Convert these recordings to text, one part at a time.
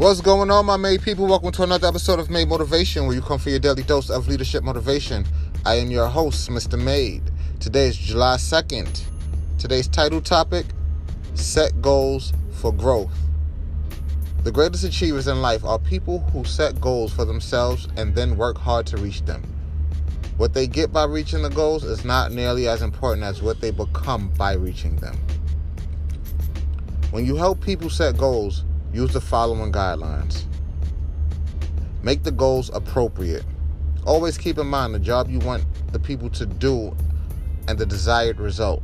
What's going on, my made people? Welcome to another episode of Made Motivation, where you come for your daily dose of leadership motivation. I am your host, Mr. Made. Today is July 2nd. Today's title topic Set Goals for Growth. The greatest achievers in life are people who set goals for themselves and then work hard to reach them. What they get by reaching the goals is not nearly as important as what they become by reaching them. When you help people set goals, use the following guidelines. Make the goals appropriate. Always keep in mind the job you want the people to do and the desired result.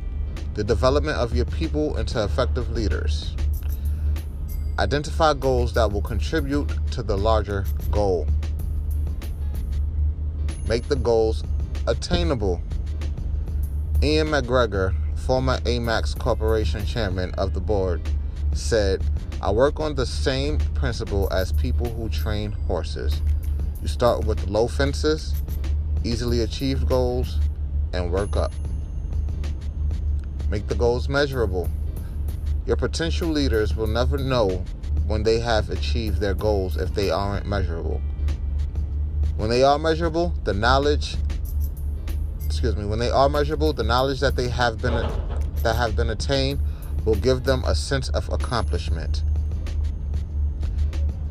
The development of your people into effective leaders. Identify goals that will contribute to the larger goal. Make the goals attainable. Ian MacGregor, former Amax Corporation chairman of the board, said, I work on the same principle as people who train horses. You start with low fences, easily achieved goals, and work up. Make the goals measurable. Your potential leaders will never know when they have achieved their goals if they aren't measurable. When they are measurable, the knowledge excuse me, when they are measurable, the knowledge that they have been that have been attained will give them a sense of accomplishment.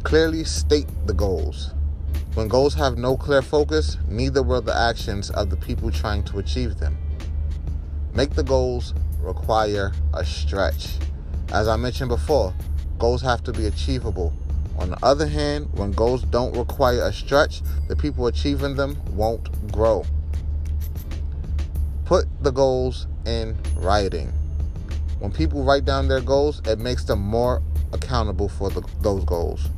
Clearly state the goals. When goals have no clear focus, neither will the actions of the people trying to achieve them. Make the goals require a stretch. As I mentioned before, goals have to be achievable. On the other hand, when goals don't require a stretch, the people achieving them won't grow. Put the goals in writing. When people write down their goals, it makes them more accountable for the, those goals.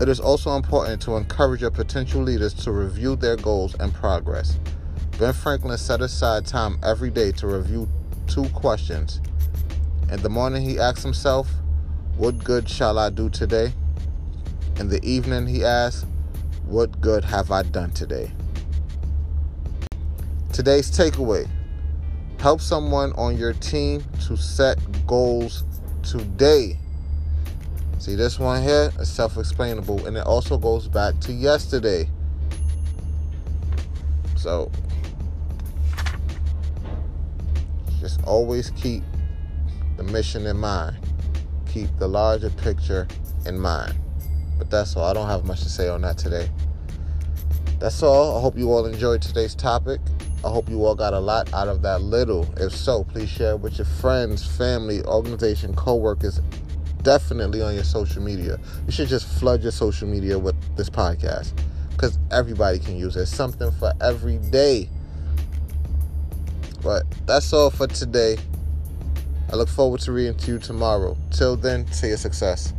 It is also important to encourage your potential leaders to review their goals and progress. Ben Franklin set aside time every day to review two questions. In the morning, he asked himself, What good shall I do today? In the evening, he asked, What good have I done today? Today's takeaway help someone on your team to set goals today. See, this one here is self explainable and it also goes back to yesterday. So, just always keep the mission in mind, keep the larger picture in mind. But that's all. I don't have much to say on that today. That's all. I hope you all enjoyed today's topic. I hope you all got a lot out of that little. If so, please share with your friends, family, organization, co-workers, definitely on your social media. You should just flood your social media with this podcast because everybody can use it. something for every day. But that's all for today. I look forward to reading to you tomorrow. Till then, see your success.